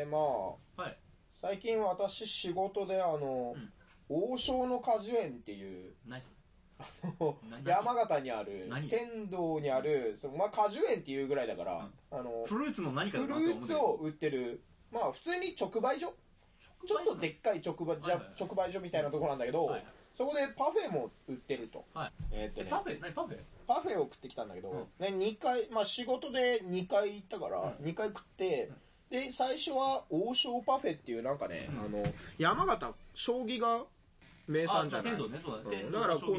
えー、まあ、はい。最近私仕事であの、うん。王将の果樹園っていう、山形にある何、天童にある、そのまあ果樹園っていうぐらいだから、あの、フルーツの何かフルーツを売ってる、まあ普通に直売所？ちょっとでっかい直売,、はいはい直売所みたいなところなんだけど、はいそこでパフェも売ってると。はい。えーっとねえパ、フェ？何パフェ？パフェを食ってきたんだけど、ね、2回、まあ仕事で2回行ったから、2回食って、で、最初は王将パフェっていうなんかね、うんあの、山形、将棋が名産じゃない？あ天童ね、そうだね。うんだからこか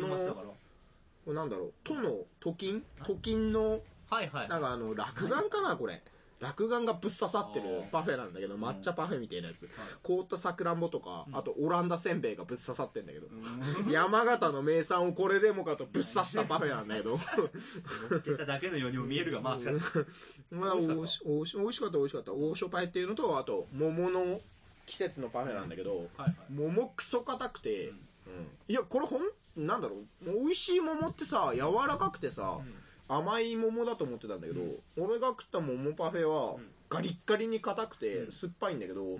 らなんだろう、都の都金？都金の、はいはい。なんかあの、落眼かな、これ。落眼がぶっ刺さってるパフェなんだけど、抹茶パフェみたいなやつ。はい凍ったさくらんぼとか、うんあとオランダせんべいがぶっ刺さってんだけど。うん 山形の名産をこれでもかとぶっ刺したパフェなんだけど。乗っけただけのようにも見えるが、まあしかし。まあ、美味しかった美味しかった。王将パフェっていうのと、あと、桃の季節のパフェなんだけど。桃クソ硬くて、うんいや、これほん、なんだろう、美味しい桃ってさ、柔らかくてさ、甘い桃だと思ってたんだけど、俺が食った桃パフェはうん、ガリッガリに硬くて、うん。酸っぱいんだけど、ん。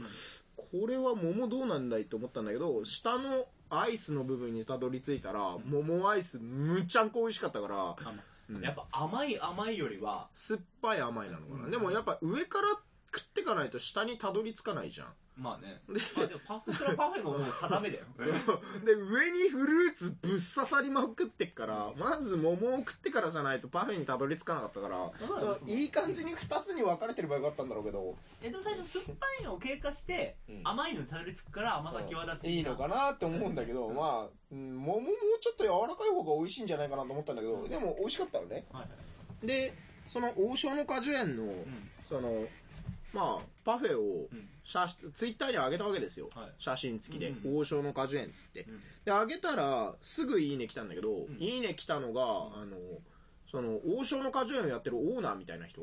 これは桃どうなんだいと思ったんだけど、下のアイスの部分にたどり着いたら、桃アイスむちゃんこ美味しかったから、あうん。やっぱ甘い甘いよりは、酸っぱい甘いなのかな。うん。でもやっぱ上から食ってかないと下にたどり着かないじゃん。まあね。まあでもパフ、それはパフェのもう定めだよ。で、上にフルーツぶっ刺さりまくってっから、まず桃を食ってからじゃないとパフェにたどり着かなかったから、そのいい感じに二つに分かれてればよかったんだろうけど、え、でも最初酸っぱいのを経過して、うん甘いのにたどり着くから甘さ際立つ。いいのかなって思うんだけど、うんまあ、うん桃もちょっと柔らかい方が美味しいんじゃないかなと思ったんだけど、うんでも美味しかったよね。はいはい。で、その王将の果樹園の、うん。その、まあ、パフェをうん。写ツイッターに上げたわけですよ。はい写真付きで、うん王将の果樹園っつって。うんで、上げたら、すぐいいね来たんだけど、んいいね来たのが、あの、その、王将の果樹園をやってるオーナーみたいな人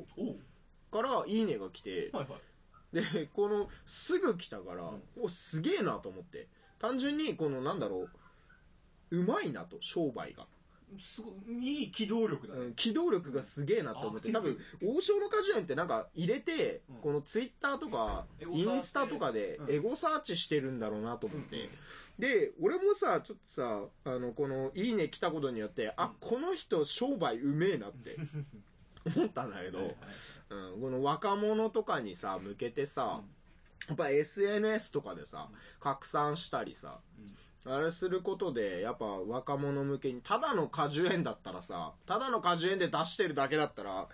から、いいねが来て、はいはい。で、この、すぐ来たから、うお、すげえなと思って。単純に、この、なんだろう、うまいなと、商売が。すごい、いい機動力だね。うん、機動力がすげえなと思って、多分、王将の果樹園ってなんか入れて、うん。このツイッターとか、インスタとかでうん。エゴサーチしてるんだろうなと思って。で、俺もさ、ちょっとさ、あの、この、いいね来たことによって、あ、この人商売うめえなって 思ったんだけど、はいはいうん、この若者とかにさ、向けてさ、やっぱ SNS とかでさ、拡散したりさ、あれすることで、やっぱ若者向けに、ただの果樹園だったらさ、ただの果樹園で出してるだけだったら、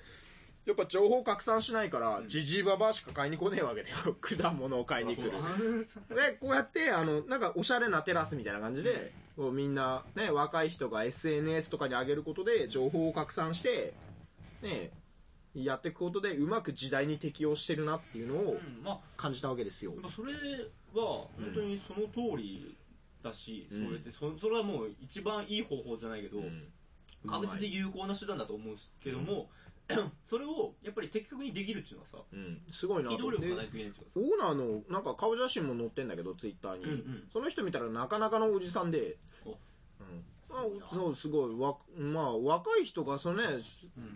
やっぱ情報拡散しないから、うんじじいばばあしか買いに来ねえわけだよ。果物を買いに来る。で、こうやって、あの、なんかおしゃれなテラスみたいな感じで、こうみんな、ね、若い人が SNS とかに上げることで、情報を拡散して、ね、やっていくことで、うまく時代に適応してるなっていうのをうん、まあ、感じたわけですよやっ。ぱそれは、本当にその通りだし、うんそれってそ、それはもう一番いい方法じゃないけど、うん。確実に有効な手段だと思うんですけども、それをやっぱり的確にできるっていうのはさ、うん、すごいなと。機動力がないといけないっていうかさ、オーナーのなんか顔写真も載ってんだけどツイッターに、うんうん。その人見たらなかなかのおじさんで、おうん。すごいなあそうすごい。わまあ若い人がそのねうん。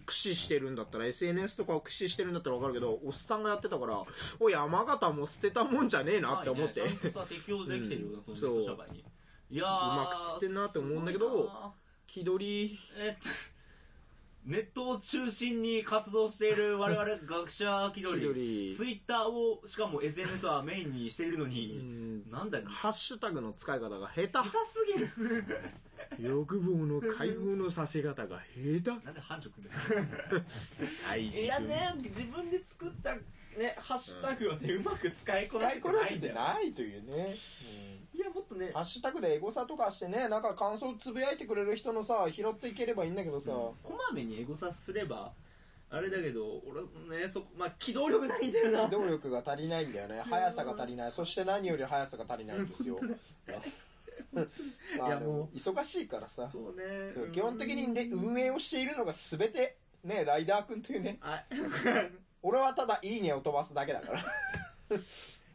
駆使してるんだったら SNS とかを駆使してるんだったらわかるけどおっさんがやってたからおい山形も捨てたもんじゃねえなって思って、まあね。さ、適応できてるよ、うん。その社会に。いやーうまく作ってんなって思うんだけど気取り。えっと、ネットを中心に活動している我々学者気気取り。ツイッターを、しかも SNS はメインにしているのうに、んなんだよ、ハッシュタグの使い方が下下手すぎる。手欲望の解放のさせ方が下手なんで繁殖だよ。大事いやね、自分で作ったね、ハッシュタグをね、うまく使いこな使いこなせせててないというね、いや、もっとねハ、ッシュタグでエゴサとかしてね、なんか感想つぶやいてくれる人のさ、拾っていければいいんだけどさ、こまめにエゴサすれば、あれだけど、俺ね、そこ、まあ、機動力ないんだよな。機動力が足りないんだよね。速さが足りない。そして何より速さが足りないんですよ。まあ、いやもう忙しいからさ。そうねそう基本的にね、運営をしているのが全て、ね、ライダーくんというね。あ俺はただいいねを飛ばすだけだから。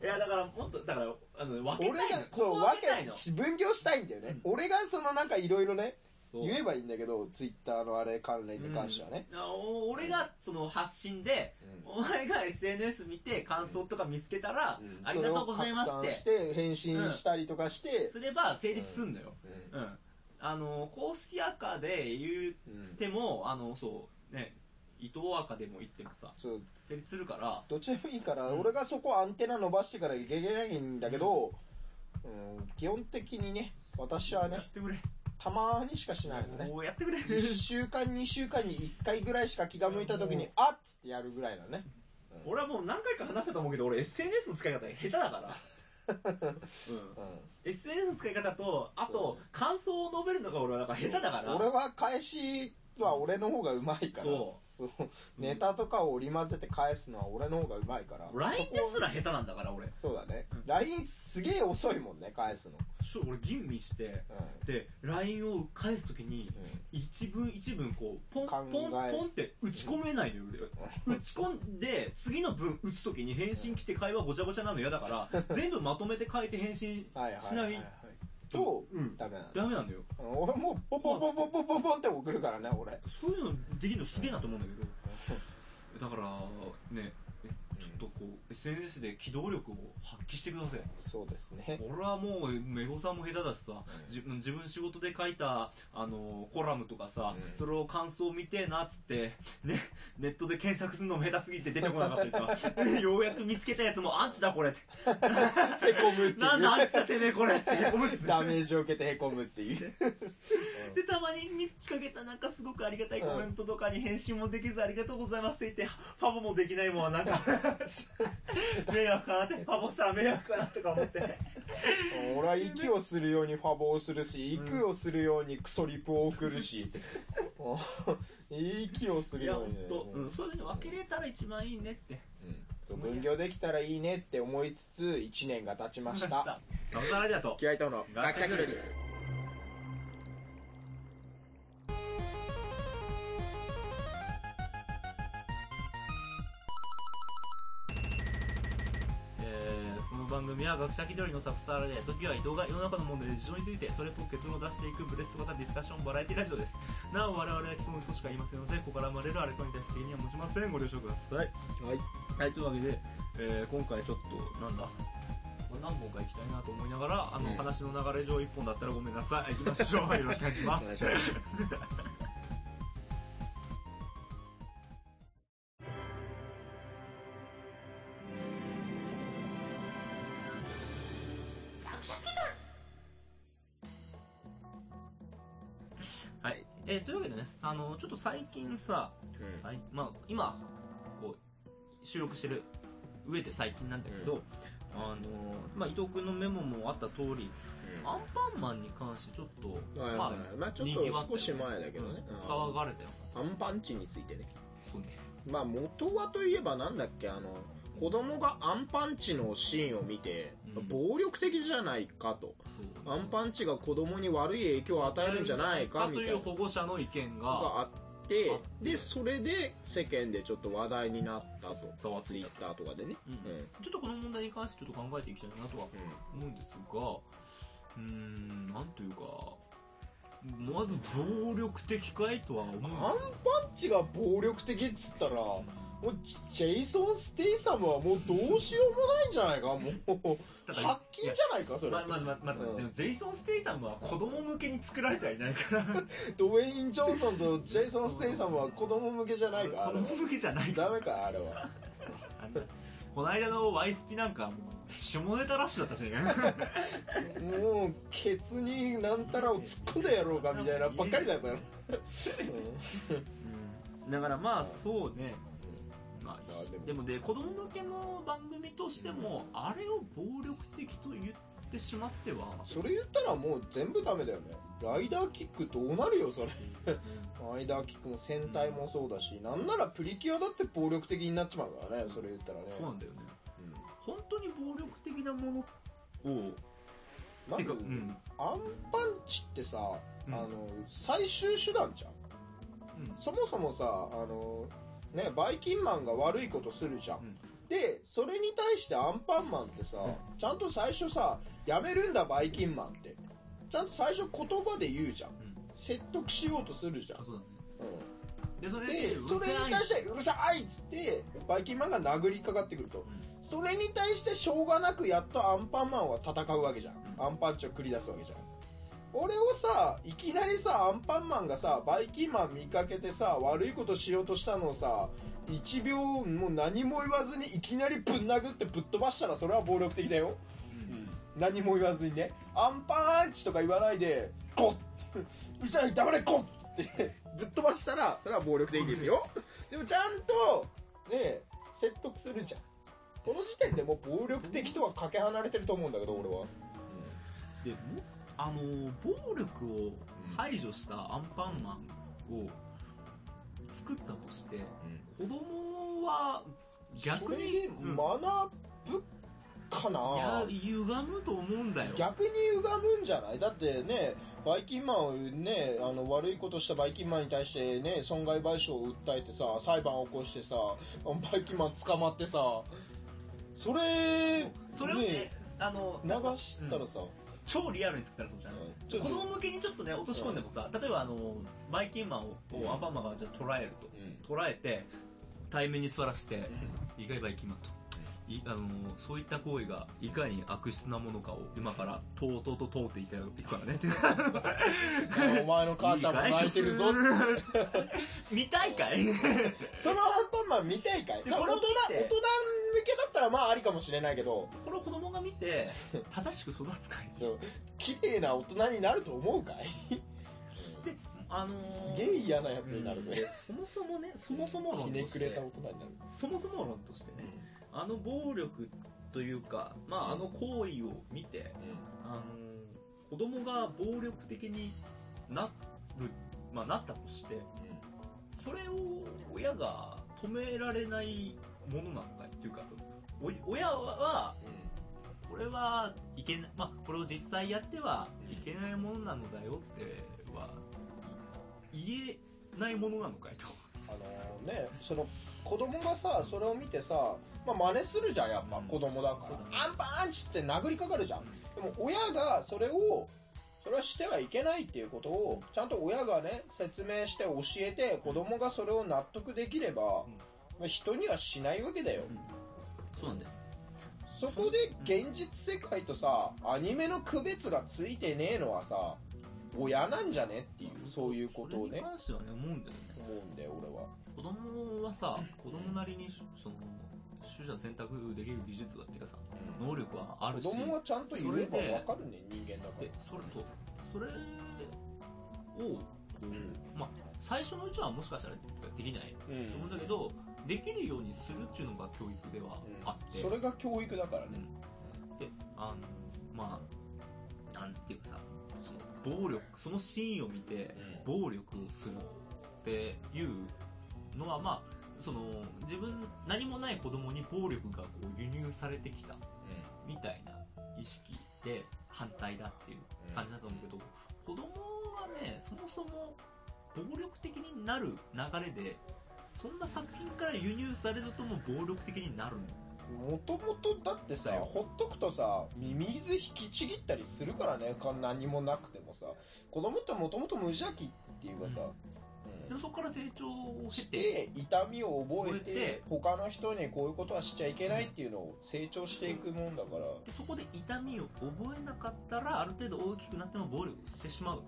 いや、だから、もっと、だから、あの、分け俺たいの。が、そう、分けたいの。、分業したいんだよね。う俺がそのなんかいろいろね、そう。言えばいいんだけど、ツイッターのあれ関連に関してはね。あお俺がその発信で、うん。お前が SNS 見て感想とか見つけたら、うん。ありがとうございますって。して、返信したりとかして、すれば成立すんだよ。ううん。あの、公式赤で言んうんっても、あの、そう、ね、伊藤赤でも言ってもさ、そう。成立するから、どっちでもいいから、うん。俺がそこアンテナ伸ばしてからいけないんだけど、うん、基本的にね、私はやね、ってくれ。たまにしかしないのね。もうやってくれ。1週間、2週間に1回ぐらいしか気が向いた時にうん、あっつってやるぐらいのね。うん俺はもう何回か話したと思うけど、俺 SNS の使い方下手だから。うん。うん SNS の使い方と、あと、感想を述べるのが俺はなんか下手だから。俺は返しは俺の方がうまいから。そそう。ネタとかを織り交ぜて返すのは俺の方がうまいから。う。LINE ですら下手なんだから、俺。そうだねうん LINE すげえ遅いもんね、返すの。ちょ俺吟味して、うで、LINE を返すときに、ん。一文一文こう、ポン、考ポン、えポンって打ち込めないのよ、俺。打ち込んで、次の文打つときに返信来て会話ごちゃごちゃなの嫌だから、全部まとめて書いて返信はいはいしないはいはい。と、うんダメなの。ダメなんだよ。うん俺もうポポポポポポポンって送るからね、俺。そういうのできるのすげえなと思うんだけど。だから、ね、えちょっとこう、SNS で機動力を発揮してください。そうですね。俺はもう、メゴさんも下手だしさ、自分自分仕事で書いた、あの、コラムとかさ、うんそれを感想見てえなっつって、ね、ネットで検索するのも下手すぎて出てこなかったりさ、ようやく見つけたやつもアンチだこれって。へこむって。なんだアンチだてめえこれってへこむんですダメージを受けてへこむっていう。で、たまに見かけたなんかすごくありがたいコメントとかに返信もできずありがとうございますって言って、ファボもできないもんはなんか、迷惑かなって、ファボしたら迷惑かなとか思って。俺は息をするようにファボをするし、うん息をするようにクソリプを送るし、息をするいや、ようんにね。ほと、うん、そういうの分けれたら一番いいねって。うんそう分業できたらいいねって思いつつ、1年が経ちました。さよならありがとう。気合いとのガキサクル番組は学者気取りのサブサーラで時は移動が世の中の問題で事情についてそれと結論を出していくブレス型ディスカッションバラエティラジオです。なお我々は基本嘘しか言いませんのでここから生まれるあれこれに対して責任は持ちませんご了承ください。はい。はい。というわけで、えー今回ちょっとなんだ何本か行きたいなと思いながらあの、うん話の流れ上1本だったらごめんなさい。行きましょう。よろしくお願いします 最近さ、はいまあ、今こう収録してる上で最近なんだけど、うんあのまあ、伊藤君のメモもあった通り、アンパンマンに関してちょっと、はいまあ、はいまあちょっと少し前だけどね。うん騒がれたよ。アンパンチについてね。そうね。まあ元はといえばなんだっけ、あの、子供がアンパンチのシーンを見て、うん暴力的じゃないかと。そうアンパンチが子供に悪い影響を与えるんじゃないかみたいなという保護者の意見が、があってでそれで世間でちょっと話題になったと。ざわついた。ツイッターとかでね。うん。うん。ちょっとこの問題に関してちょっと考えていきたいなとは思うんですが、うーん、なんというか、まず暴力的かいとは思うアンパンチが暴力的っつったらもうジェイソン・ステイサムはもうどうしようもないんじゃないかもう。発禁じゃないかそれ。ままずまずまず、うん。でもジェイソン・ステイサムは子供向けに作られてはいないから。ドウェイン・ジョンソンとジェイソン・ステイサムは子供向けじゃないか子供向けじゃないか。らダメかあれは。この間のワイスピなんかもう下ネタラッシュだったじゃもうケツになんたらを突っ込んでやろうかみたいなばっかりだったよ、うん。だからまあそうね、まあでも。あ、でもで子供向けの番組としてもあれを暴力的と言ってしまってはそれ言ったらもう全部ダメだよね。ライダーキックどうなるよそれ。ライダーキックも戦隊もそうだし、なんならプリキュアだって暴力的になっちまうからねそれ言ったらね。そうなんだよね。うん。本当に暴力的なものをまず、うん。アンパンチってさ、うん。あの最終手段じゃん。うん。そもそもさあのねバイキンマンが悪いことするじゃん、うん。でそれに対してアンパンマンってさ、うちゃんと最初さやめるんだバイキンマンって。ちゃんと最初言葉で言うじゃん。説得しようとするじゃん。あ。そうだね。うん。でそれで、それに対してて、うるさいっつって、バイキンマンが殴りかかってくると。それに対してしょうがなくやっとアンパンマンは戦うわけじゃん。うん。アンパンチを繰り出すわけじゃん。俺をさ、いきなりさ、アンパンマンがさ、バイキンマン見かけてさ、悪いことしようとしたのをさ、1秒もう何も言わずにいきなりぶん殴ってぶっ飛ばしたらそれは暴力的だよ。何も言わずにね、アンパンチとか言わないで、ゴッうるさい黙れゴッってぶっ飛ばしたら、それは暴力的ですよ。でもちゃんと、ね、説得するじゃん。この時点でもう暴力的とはかけ離れてると思うんだけど、俺は。でもあの暴力を排除したアンパンマンを作ったとして子供は逆に、でうん学ぶかいやな歪むと思うんだよ。逆に歪むんじゃない？だってね、バイキンマンをね、あの、悪いことしたバイキンマンに対してね、損害賠償を訴えてさ、裁判を起こしてさ、バイキンマン捕まってさ、それ、それをねあの流したらさ、超リアルに作ったらそうじゃん。子供向けにちょっとね落とし込んでもさ例えばあのバイキンマンをうん。アンパンマンがじゃあ捉えると。うん。捉えて対面に座らせていかにバイキンマンといあのそういった行為がいかに悪質なものかを今からとうとうと通っていくからね。っ てお前の母ちゃんも泣いてるぞ。見たいかい？そのアンパンマン見たいかい？れ大人、大人向けだったらまあありかもしれないけど、これを子供が見て正しく育つかい。そう、綺麗な大人になると思うかい？あのーすげえ嫌なやつになるうん。ぜ。そもそもねそもそもひ論としてねくれた大人になる。そもそも論としてねあの暴力というか、まあ、あの行為を見て、あの子供が暴力的になる、まあ、なったとして、それを親が止められないものなのかいっていうか、そのお親は、これはいけない、まあ、これを実際やってはいけないものなのだよっては、言えないものなのかいと。あのね、その子供がさ、それを見てさ、まあ真似するじゃん、やっぱうん子供だかそうだねら。アンパンチって殴りかかるじゃん。でも親がそれを、それはしてはいけないっていうことを、ちゃんと親がね、説明して教えて、子供がそれを納得できれば、まあ人にはしないわけだよ。そうなんだよ。そこで現実世界とさ、アニメの区別がついてねえのはさ、親なんじゃねっていう、そういうことをねに、関してはね、思うんだよね。思うんだよ、俺は。子供はさ、子供なりに、その、取捨選択できる技術だっていうかさ、能力はあるし、子供はちゃんと言えばわかるね、人間だからで。、それと、それを、こう、まあ、最初のうちはもしかしたらできない。うん。と思うんだけど、できるようにするっていうのが教育ではあって、それが教育だからね。で、あの、まあ、なんていうかさ、その暴力、そのシーンを見て、暴力するっていうのは、まあ、その、自分、何もない子供に暴力がこう輸入されてきたみたいな意識で反対だっていう感じだと思うけど、子供はね、そもそも暴力的になる流れで、そんな作品から輸入されるとも暴力的になるの？もともとだってさ、ほっとくとさ、ミミズ引きちぎったりするからね、か何もなくてもさ。子供ってもともと無邪気っていうかさ、でもそこから成長をて、て、痛みを覚えて他の人にこういうことはしちゃいけないっていうのを成長していくもんだから。でそこで痛みを覚えなかったら、ある程度大きくなっても暴力してしまう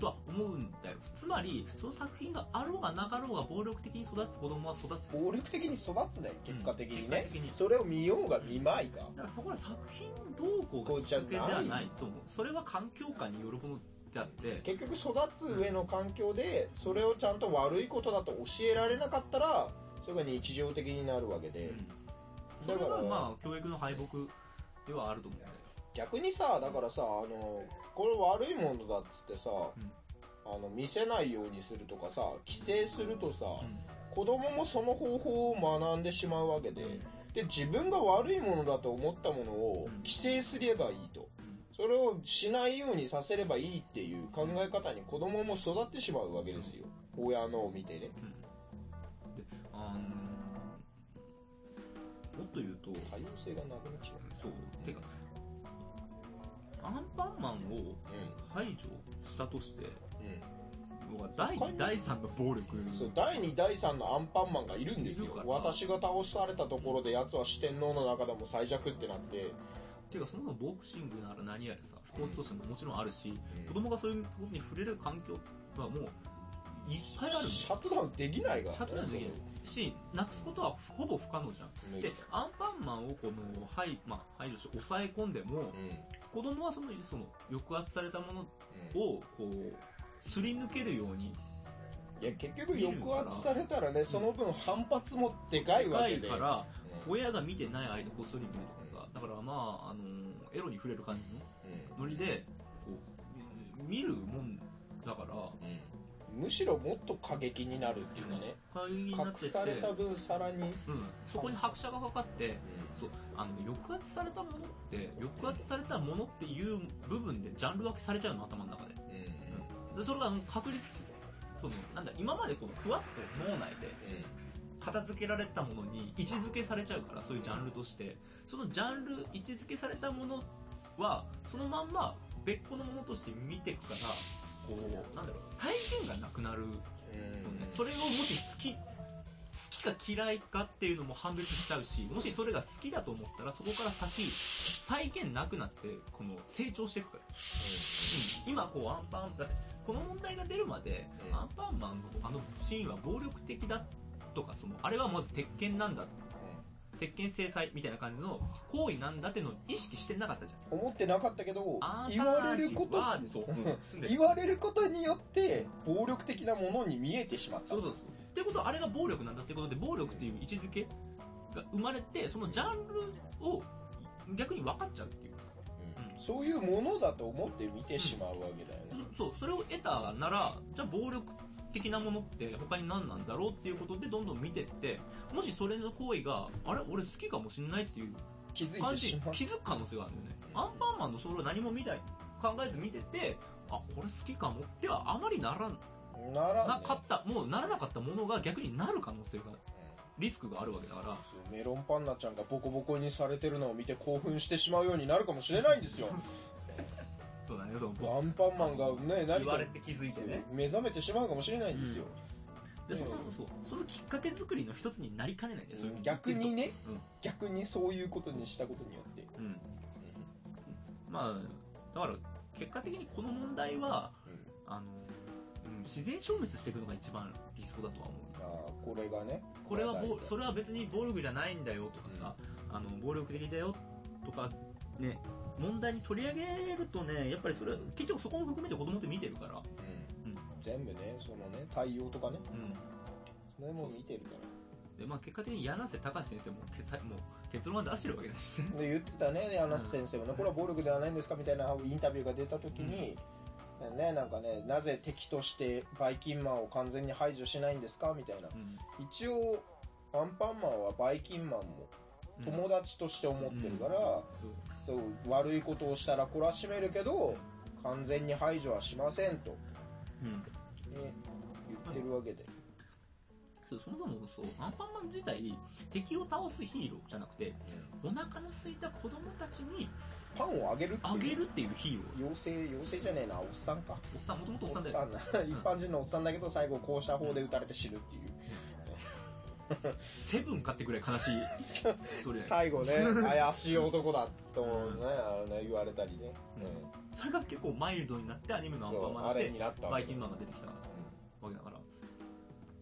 とは思うんだよ。つまり、その作品があろうがなかろうが暴力的に育つ子供は育つ。暴力的に育つね、結果的にね結果的に。それを見ようが見まいが。だからそこは作品どうこうがきっかけではないと思う。それは環境下によるものであって、結局育つ上の環境でそれをちゃんと悪いことだと教えられなかったらそれが日常的になるわけで、それだからはまあ教育の敗北ではあると思うんだよ。逆にさだからさあのこれ悪いものだっつってさ、あの見せないようにするとかさ規制するとさ、子供もその方法を学んでしまうわけで。で自分が悪いものだと思ったものをうん。規制すればいいとそれをしないようにさせればいいっていう考え方に子供も育ってしまうわけですよ。親のを見てね。で、あのもっと言うと、多様性がなくなっちゃう。そう、てか、アンパンマンを排除したとして、うのが第2第3の暴力。そう第2第3のアンパンマンがいるんですよ。私が倒されたところで奴は四天王の中でも最弱ってなってっていうかそもそもボクシングなら何やらさスポーツとしてももちろんあるし、子供がそういうことに触れる環境はもういっぱいある。シャットダウンできないからシャットダウンできない。しなくすことはほぼ不可能じゃん。うん。でアンパンマンをこの排,、まあ、排除して抑え込んでもうん。子供はそのその抑圧されたものをこうすり抜けるようにいや結局抑圧されたらねその分反発もでかいわ深けで。いからうん。親が見てない間こっそり見る。とからまあ、あのエロに触れる感じのノリでこう見るもんだからうん。むしろもっと過激になるっていうかね。会議になってて隠された分さらに、うん、そこに拍車がかかってそうあの抑圧されたものって抑圧されたものっていう部分でジャンル分けされちゃうの頭の中で。でそれが確率そのなんだ今までこのふわっと脳内で片付けられたものに位置づけされちゃうからそういうジャンルとして。そのジャンル位置づけされたものはそのまんま別個のものとして見ていくからこうなんだろう再現がなくなる。のねそれをもし好き好きか嫌いかっていうのも判別しちゃうしもしそれが好きだと思ったらそこから先再現なくなってこの成長していくから。うん。今こうアンパンだってこの問題が出るまで、うん。アンパンマンのあのシーンは暴力的だとかそのあれはまず鉄拳なんだ鉄拳制裁みたいな感じの行為なんだっていうのを意識してなかったじゃん。思ってなかったけどあ言われること言われることによって暴力的なものに見えてしまった。そうそうそう。ってことはあれが暴力なんだってことで暴力っていう位置づけが生まれてそのジャンルを逆に分かっちゃうっていう。うん。そういうものだと思って見てしまうわけだよね、そそうそれを得たならじゃあ暴力的なものって他に何なんだろうっていうことでどんどん見てってもしそれの行為があれ？俺好きかもしんないっていう気づい感じてしまう。気づく可能性があるんだよね。うんアンパンマンのそれを何も見たい考えず見ててあこれ好きかもってはあまりならなら、ね、なかった。もうならなかったものが逆になる可能性がリスクがあるわけだから。メロンパンナちゃんがボコボコにされてるのを見て興奮してしまうようになるかもしれないんですよ そうだねそのアンパンマンがね何か言われて気づいてね。目覚めてしまうかもしれないんですよ、でそのそうそのきっかけ作りの一つになりかねないんだよそういう逆にね、うん。逆にそういうことにしたことによって、うん。まあだから結果的にこの問題はあの、うん、自然消滅していくのが一番理想だとは思う。あーこれがね。これはそれは別に暴力じゃないんだよとかさ、あの暴力的だよとかね問題に取り上げるとねやっぱりそれ結局そこも含めて子供って見てるから、うん。うん。全部ねそのね対応とかね。うん、それも見てるから。でまあ結果的に柳瀬隆先生も結もう結論は出してるわけだしね。で言ってたね柳瀬先生もね。これは暴力ではないんですかみたいなインタビューが出た時に、ねなんかねなぜ敵としてバイキンマンを完全に排除しないんですか？みたいな。うん。一応アンパンマンはバイキンマンもうん。友達として思ってるから、そうそう悪いことをしたら懲らしめるけど完全に排除はしませんと、ね、うん。言ってるわけで、そうそもそもそうアンパンマン自体敵を倒すヒーローじゃなくてお腹の空いた子供たちにパンをあげるっていう。あげるっていうヒーロー。妖精妖精じゃねえなおっさんか。おっさんもともとおっさんだよ。一般人のおっさんだけど最後こうした方で撃たれて死ぬっていうセブンかってくらい悲しい。最後ね 怪しい男だとね。あのね言われたりね、うん。それが結構マイルドになってアニメのアンパンマンでバイキンマンが出てきたわけだから。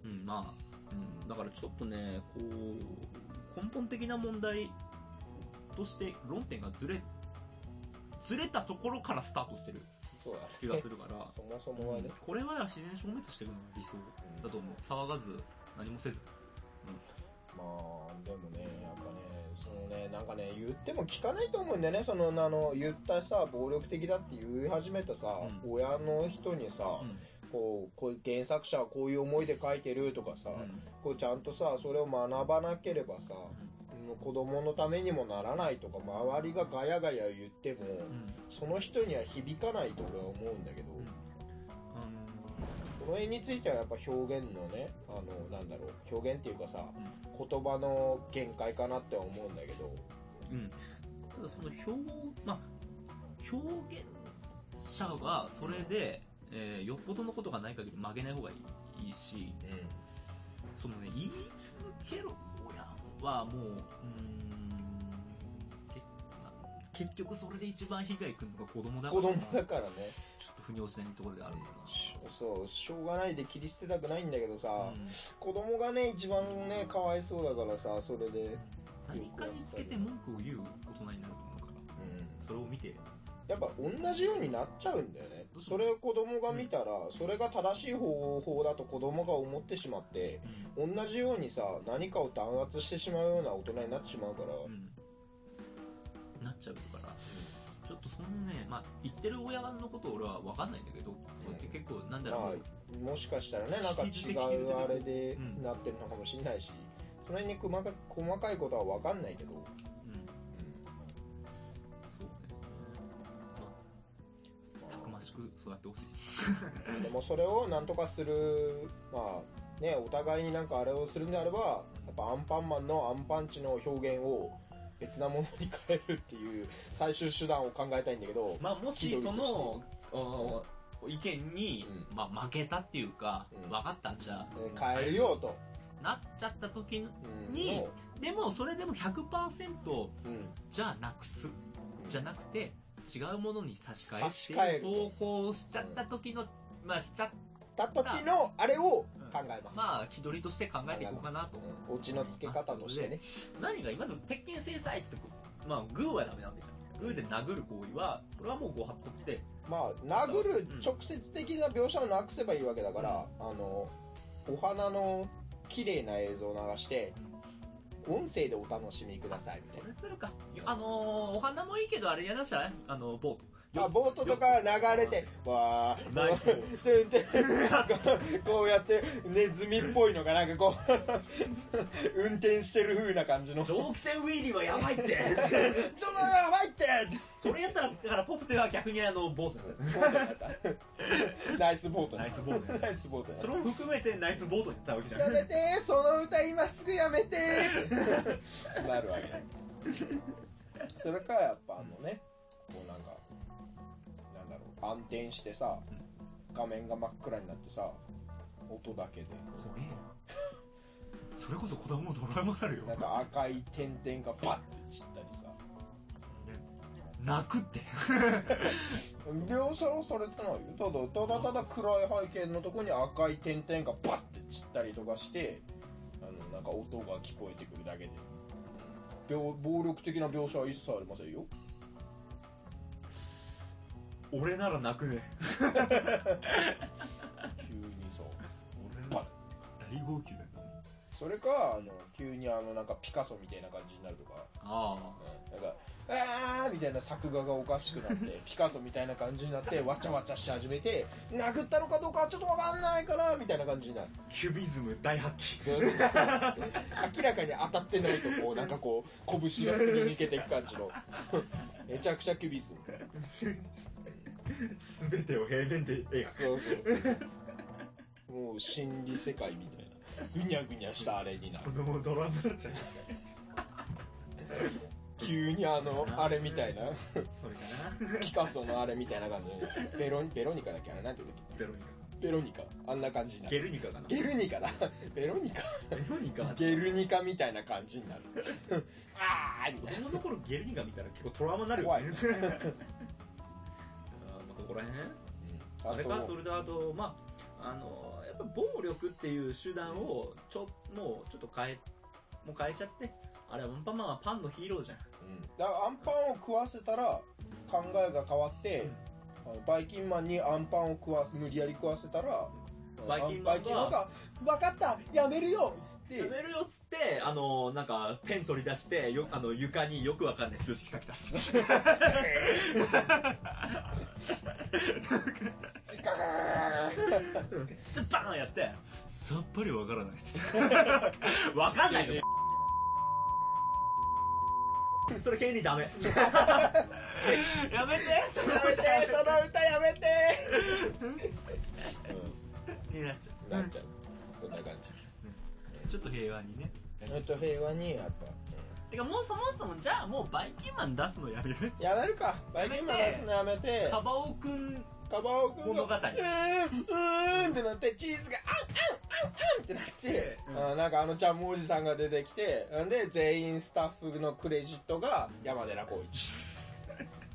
うんまあ、うん、だからちょっとねこう根本的な問題として論点がずれずれたところからスタートしてるそうだ気がするから。そもそもはね、これは自然消滅していくのが理想だと思う。騒がず何もせずまあでもねやっぱねそのねなんかね言っても聞かないと思うんだよね。そのあの言ったさ暴力的だって言い始めたさ、う親の人にさ、うん。こうこう原作者はこういう思いで書いてるとかさ、こうちゃんとさそれを学ばなければさ、子供のためにもならないとか周りがガヤガヤ言っても、うん。うんその人には響かないと俺は思うんだけど、あこの絵についてはやっぱ表現のねあのなんだろう表現っていうかさのうん言葉の限界かなっては思うんだけど。うん、ただその表,、まあ、表現者がそれで、えーよっぽどのことがない限り曲げない方がいいいいし、そのね、言い続けろ親はもう、うーん、結局それで一番被害くるのが子供だから子供だからね。ちょっと腑に落ちないところであるんだな。しそう。しょうがないで切り捨てたくないんだけどさ、うん。子供がね一番ねかわいそうだからさそれで、何かにつけて文句を言う大人になるのから、それを見て、やっぱ同じようになっちゃうんだよね。それを子供が見たら、それが正しい方法だと子供が思ってしまって同じようにさ何かを弾圧してしまうような大人になってしまうから、ちゃうから、ちょっとそのね、まあ、言ってる親のこと俺は分かんないんだけど、結構、なんだろう、まあ、もしかしたらねなんか違うあれでうんなってるのかもしれないし、その辺に細か細かいことは分かんないけど、うん、そうね。まあ、たくましく育ってほしい。でもそれをなんとかするまあねお互いになんかあれをするんであればやっぱアンパンマンのアンパンチの表現を別なものに変えるっていう最終手段を考えたいんだけど、まあ、もし、その、お意見に、うまあ、負けたっていうか、うん。分かったんじゃ、えー変えるよと、なっちゃった時うん。にのでも、それでも100%、うん。じゃあなくす。じゃなくて、違うものに差し替え差し替えるっていう方向をしちゃった時の、まあ、しちゃった時のあれを考えます、まあ、気取りとして考えていこうかなと。うんオチの付け方としてね何が、まず、鉄拳制裁って、まあ、グーはダメなんだよ。グーで殴る行為は、これはもうご法度って、まあ殴る直接的な描写をなくせばいいわけだから、あのお花の綺麗な映像を流して音声でお楽しみくださいみたいそれするか。あのー、お花もいいけど、あれやだしたらあの、ボート。なあボートとか流れてわー。ナイス。てんてんこうやってネズミっぽいのがなんかこう運転してる風な感じの。そ蒸気船ウィーリーはやばいって。のやばいって。それやったら、だからポプテは逆にあの、ボートナイス。ボートナイスボート。ナイスボートそれも含めてナイスボートって言ったわけじゃん。やめてその歌今すぐやめてなるわけ。それかやっぱあのねこうなんか暗転してさ画面が真っ暗になってさ音だけで。怖え。よそれこそ子供のドラマあるよ。なんか赤い点々がバッて散ったりさ。泣くって。描写はされてないよ。ただただただ暗い背景のとこに赤い点々がバッて散ったりとかしてあのなんか音が聞こえてくるだけで。病暴力的な描写は一切ありませんよ俺なら泣くね。急にそう。俺バッ大号泣だよ。それかあの急にあのなんかピカソみたいな感じになるとか、あうん、なんかあーみたいな作画がおかしくなって ピカソみたいな感じになってわちゃわちゃし始めて殴ったのかどうかはちょっとわかんないからみたいな感じになる。あキュビズム大発揮。そう。明らかに当たってないとこうなんかこう 拳がすり抜けていく感じの。めちゃくちゃキュビズム 全てを平面で描く。そうそうもう心理世界みたいな。ぐにゃぐにゃしたあれになる。子供ドラマになっちゃう急にあのあれみたいな。それかな。ピカソのあれみたいな感じでベロベロニカだっけあれ？なんて言うんだっベロニけベロニカ。あんな感じになカゲるルニカかな。ゲルニカだ。ベロニカ。ベロニカゲルニカみたいな感じになる。あーみたい子供の頃ゲルニカ見たら結構トラウマになるよ怖い。ねあーまあそこら辺？なあれか？とそれであとまああのやっぱ暴力っていう手段をちょもうちょっと変えもう変えちゃって。あれアンパンマンはパンのヒーローじゃん。うん。だからアンパンを食わせたら考えが変わって、あのバイキンマンにアンパンを食わす無理やり食わせたらバイキンマンがバイキンマンが「分かったやめるよ!」やめるよっつってあのなんかペン取り出してよあの床によくわかんない数式書き出す ガーッでバーンやってさっぱりわからないっつってわかんないのそれ権利ダメ。やめて。そめてその歌やめて。になっちゃうん。なっちゃう。そんな感うちょっと平和にね。じえっと平和にやっぱ、てかもうそもそもじゃあもうバイキンマン出すのやめる？やめるか。バイキンマン出すのやめて。カバオくんカバオくん物語。が、うーん、うーんってなって、チーズが、あん、あん、あん、あんってなって、うん。あなんかあのちゃんもおじさんが出てきて、んで、全員スタッフのクレジットが山寺宏一。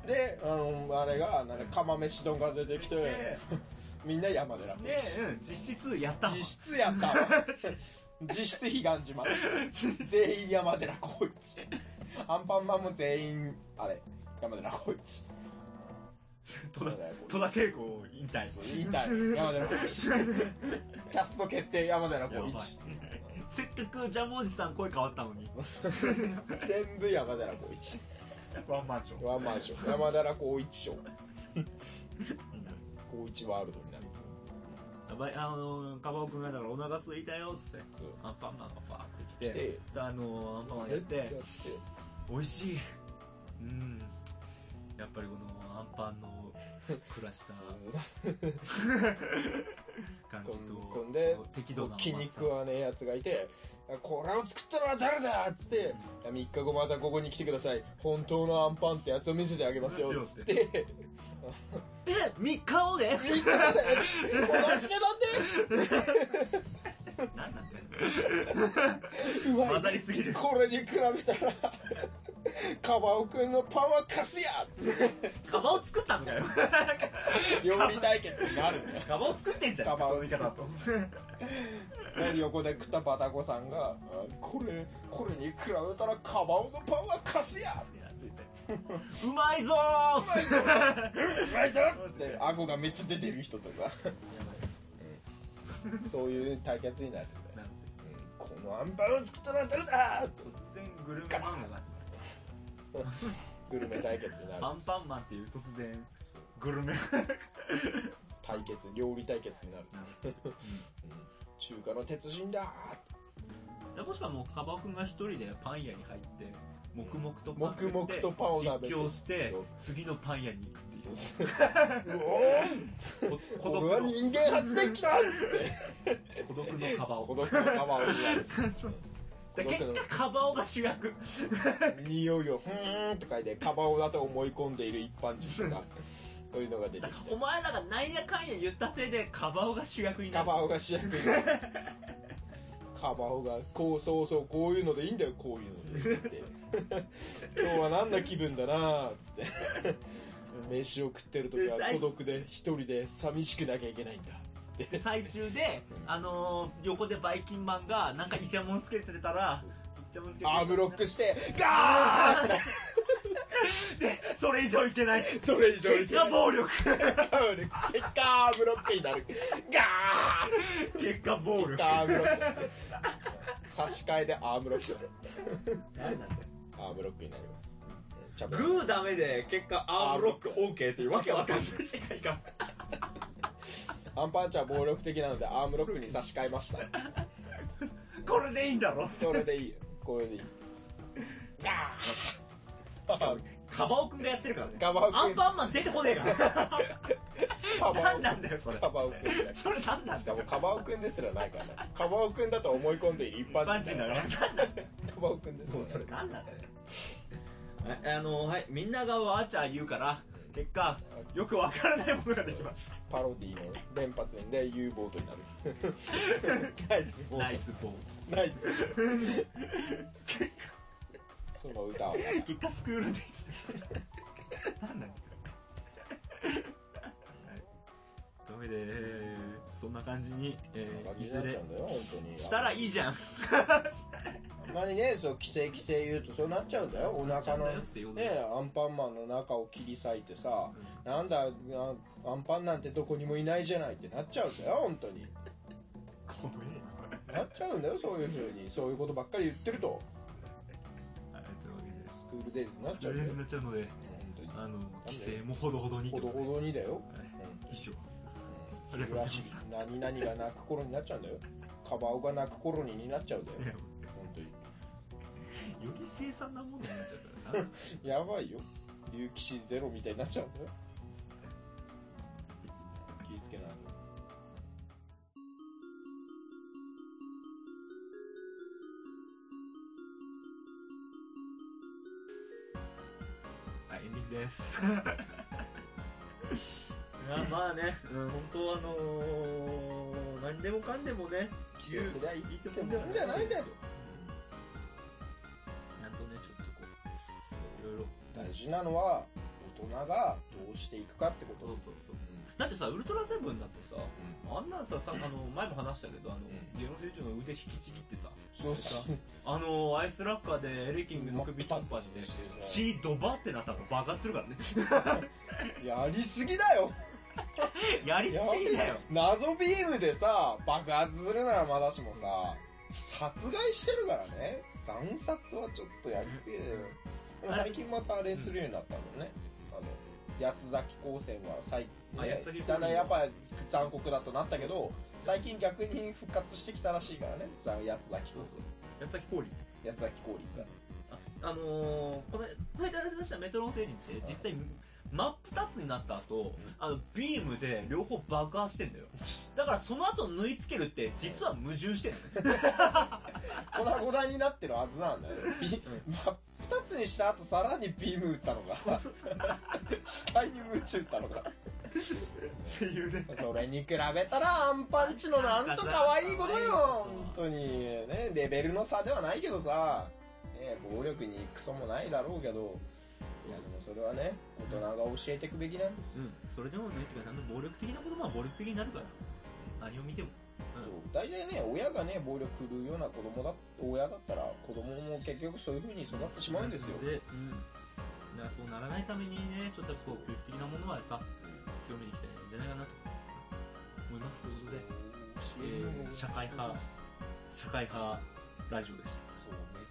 で、あの、あれが、なんか釜飯丼が出てきて。ね、みんな山寺で宏一。、うん、実質やったわ。実質やったわ。実質彼岸島。全員山寺宏一。アンパンマンも全員、あれ、山寺宏一。戸田戸田恵子引退。言いたい。山寺宏一。キャスト決定山寺宏一。せっかくジャムおじさん声変わったのに。全部山寺宏一。ワンマンション。ワンマンション。山寺宏一賞。宏一ワールドになばい、あの、カバオくんがだからお腹空いたよ、つって。アンパンマンがファーって来て、でであの、アンパンマンやって。美味しい。うん。やっぱりこのアンパンのふっくらした感じと、で適度な気に食わねえやつがいて、これを作ったのは誰だ？っつって、3日後またここに来てください。本当のアンパンってやつを見せてあげますよ。つって。え、3日後でみんなで、同じ値段で何なんだよ。うまい混ざりすぎるこれに比べたら、カバオくんのパンはカスやカバオ作ったんだよ。料理対決になるんだよ。カバオ作ってんじゃん。カバオその言い方だと。で横で食ったバタコさんが、あこれ、これに比べたらカバオのパンはカスや うまいぞー。うまいぞって顎がめっちゃ出てる人とか、うん。そういう対決になるこのアンパンを作ったのは誰だ？突然グルメ。漫画がグルメ対決になる。アンパンマンっていう突然。グルメ。対決、料理対決になる。うん。中華の鉄人だでもしくはもうカバオくんが一人でパン屋に入って黙々とパン黙々とパンを食べて実況して次のパン屋に行くっていううお 孤独これはの人間初電気だっつって。孤独のカバオ孤独のカバオになる。で結果カバオが主役匂いを、ふーんと書いて、カバオだと思い込んでいる一般人とか、そういうのが出てきて。お前らがなんやかんや言ったせいでカバオが主役になるカバオが主役になる。カバオが、こう、そうそう、こういうのでいいんだよ、こういうので。って 今日は何の気分だなつって。飯を食ってる時は孤独で一人で寂しくなきゃいけないんだ。つって。最中で、あのー横でバイキンマンがなんかイチャモンつけてたらイチャモンつけてアームロックして、ガーってでそれ以上いけないそれ以上い結けない。果暴力結果アームロックになる。ガー結果暴力結果アームロック。差し替えでアームロック。何なんだよアームロックになります。グーダメで結果アームロック OK っていうわけわかんない世界観アンパンチは暴力的なのでアームロックに差し替えました。これでいいんだろ？それでいいよ。これでいい。ガーカバオくんがやってるからね。カバオくん。アンパンマン出てこねえから。カバ何なんだよそれ。カバオくんだよ。それ何なんしだよ。かもカバオくんですらないからな。カバオくんだと思い込んでいる一般パンチ人だから。カバオくんですらないそれ何なんだよ。ああのはいみんながワーチャー言うから結果よくわからないものができましたパロディの連発で U ボートになる。ナイスボート。ナイスボーナイス。そ の歌は。ト結果スクールです何なんだよはいというわけでえーそんな感じに、えーいずれなっちゃうんだよ、本当に。したらいいじゃんたまにね、そう、規制規制言うとそうなっちゃうんだよ。お腹のね、アンパンマンの中を切り裂いてさ、なんだあ、アンパンなんてどこにもいないじゃないってなっちゃうんだよ、本当に。ななっちゃうんだよ、そういう風に。そういうことばっかり言ってると。クールデイズになっちゃう。になっちゃうのであの規制もほどほどにほどほどにだよ。はい以上ありがとうございました何々が泣く頃になっちゃうんだよ。カバオが泣く頃にになっちゃうんだよ。本当に。より凄惨なものになっちゃうからな やばいよ。竜騎士ゼロみたいになっちゃうんだよ。気ぃつけないと。はいエンディングです。やまあね、うん、本当あのー、何でもかんでもね、規制すりゃいいいいってもんじゃないんだよなんとね、ちょっとこう、いろいろ。大事なのは大人がどうしていくかってこと。そうそうそう。だってさ、ウルトラセブンだってさ、あんなんさ、さあの、前も話したけど、あの、うん。ゲノフェイチの腕引きちぎってさ、そうそう。あの、アイスラッカーでエレキングの首突破して、血ドバってなった後爆発するからね。やりすぎだよ。やりすぎだよ。謎ビームでさ爆発するならまだしもさ殺害してるからね。惨殺はちょっとやりすぎだよ。最近またあれするようになったのね八つ咲き光線は最、ねだんだんやっぱ残酷だとなったけど最近逆に復活してきたらしいからね。さ八つ咲き光線安崎氷。八つ咲き氷が。あのー、この、この間話したメトロン星人って実際、真っ二つになった後、あの、ビームで両方爆破してんだよ。だからその後縫い付けるって、実は矛盾してんの。ね。粉々になってるはずなんだよ、ビまあ、二つにした後さらにビーム打ったのが。死体にムチ打ったのが。っていうね。それに比べたらアンパンチのなんと可愛いことよ。本当にね。レベルの差ではないけどさ、ね、暴力にクソもないだろうけど。いやでもそれはね大人が教えていくべきなんです、うん、それでもね、てか、ちゃんと暴力的なことは暴力的になるから。何を見ても。そう大体ね親がね暴力振るうような子供だ親だったら子供も結局そういう風に育ってしまうんですよで、うん。だからそうならないためにね、ちょっとこう、教育的なものはさ、強めにいきたいんじゃないかなと思います。ということで、えー社会派社会派ラジオでした。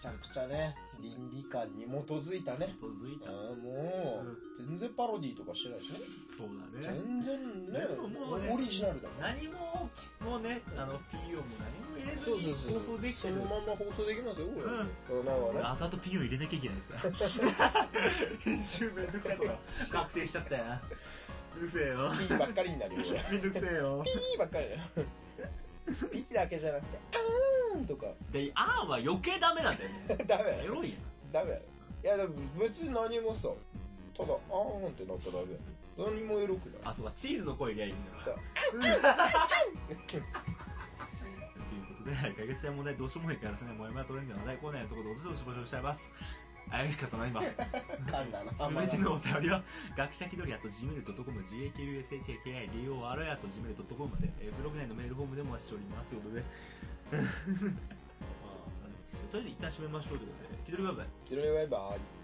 ちゃくちゃね倫理観に基づいたね基づいた。もう、全然パロディーとかしてないしねそうだね。全然ねでももうねオリジナルだ何も、もうね、あの、PO も何も入れずそうそうにそう放送できてる。そのまんま放送できますよこれ、うんうん、なんかねあざと PO 入れなきゃいけないです編集めんどくさいこと確定しちゃったよ。うるせえよ。P ばっかりになるよめんどくせえよ。P ばっかりだよ P だけじゃなくてあーんとか。で、あーは余計ダメなんだよね。ダメ。だよエロいやん。ダメ。だよいやでも別に何もさただあーんってなっただけ。何もエロくない。あ、そうか、チーズの声入りゃいいんだ。よ。さということで、解決したい問題どうしようもないからですね、もやもやトレンドの話題コーナーのところでおどしどし募集しちゃいます。怪しかったな、今。噛ん。だなすべてのお便りは、学者気取りあと gmail.com、gakushakiri あと gmail.com まで、えーブログ内のメールフォームでもお待ちしております。ということで、まあとりあえず一旦締めましょうということで、気取りバイバイ。気取りバイバイ